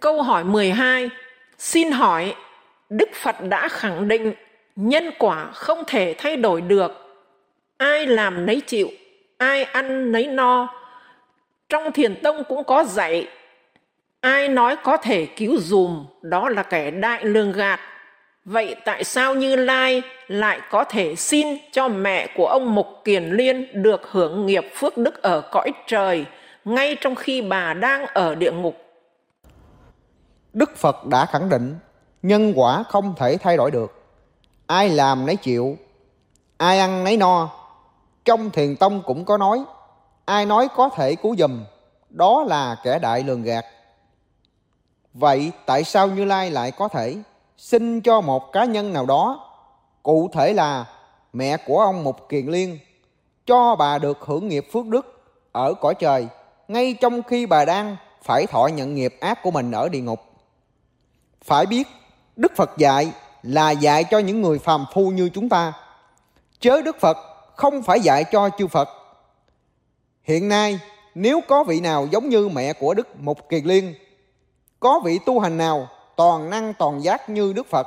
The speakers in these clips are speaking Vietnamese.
Câu hỏi 12. Xin hỏi, Đức Phật đã khẳng định nhân quả không thể thay đổi được. Ai làm nấy chịu, ai ăn nấy no. Trong thiền tông cũng có dạy, ai nói có thể cứu dùm, đó là kẻ đại lường gạt. Vậy tại sao Như Lai lại có thể xin cho mẹ của ông Mục Kiền Liên được hưởng nghiệp phước đức ở cõi trời ngay trong khi bà đang ở địa ngục? Đức Phật đã khẳng định nhân quả không thể thay đổi được. Ai làm nấy chịu, ai ăn nấy no. Trong thiền tông cũng có nói, ai nói có thể cứu dùm, đó là kẻ đại lường gạt. Vậy tại sao Như Lai lại có thể xin cho một cá nhân nào đó, cụ thể là mẹ của ông Mục Kiền Liên, cho bà được hưởng nghiệp phước đức ở cõi trời, ngay trong khi bà đang phải thọ nhận nghiệp ác của mình ở địa ngục. Phải biết, Đức Phật dạy là dạy cho những người phàm phu như chúng ta. Chớ Đức Phật không phải dạy cho chư Phật. Hiện nay, nếu có vị nào giống như mẹ của Đức Mục Kiền Liên, có vị tu hành nào toàn năng toàn giác như Đức Phật,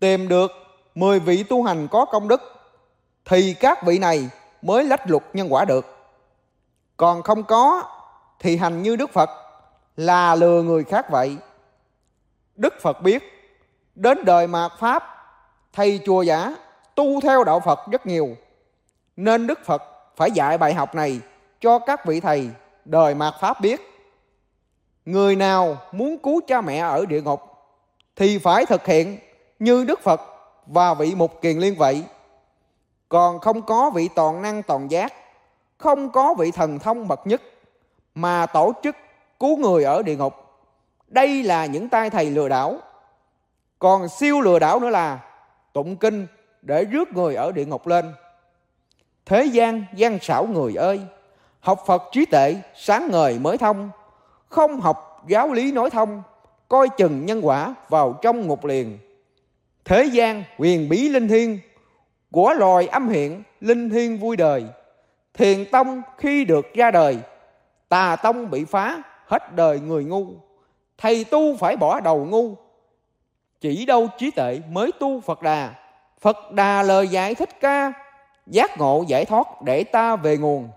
tìm được 10 vị tu hành có công đức, thì các vị này mới lách luật nhân quả được. Còn không có, thì hành như Đức Phật là lừa người khác vậy. Đức Phật biết, đến đời mạt Pháp, thầy chùa giả tu theo đạo Phật rất nhiều. Nên Đức Phật phải dạy bài học này cho các vị thầy đời mạt Pháp biết. Người nào muốn cứu cha mẹ ở địa ngục thì phải thực hiện như Đức Phật và vị Mục Kiền Liên vậy. Còn không có vị toàn năng toàn giác, không có vị thần thông bậc nhất mà tổ chức cứu người ở địa ngục. Đây là những tay thầy lừa đảo. Còn siêu lừa đảo nữa là tụng kinh để rước người ở địa ngục lên. Thế gian gian xảo người ơi, học Phật trí tệ sáng ngời mới thông, không học giáo lý nói thông, coi chừng nhân quả vào trong ngục liền. Thế gian quyền bí linh thiên của loài âm hiện linh thiên vui đời. Thiền tông khi được ra đời, tà tông bị phá, hết đời người ngu. Thầy tu phải bỏ đầu ngu, chỉ đâu trí tệ mới tu Phật Đà. Phật Đà lời giải thích ca, giác ngộ giải thoát để ta về nguồn.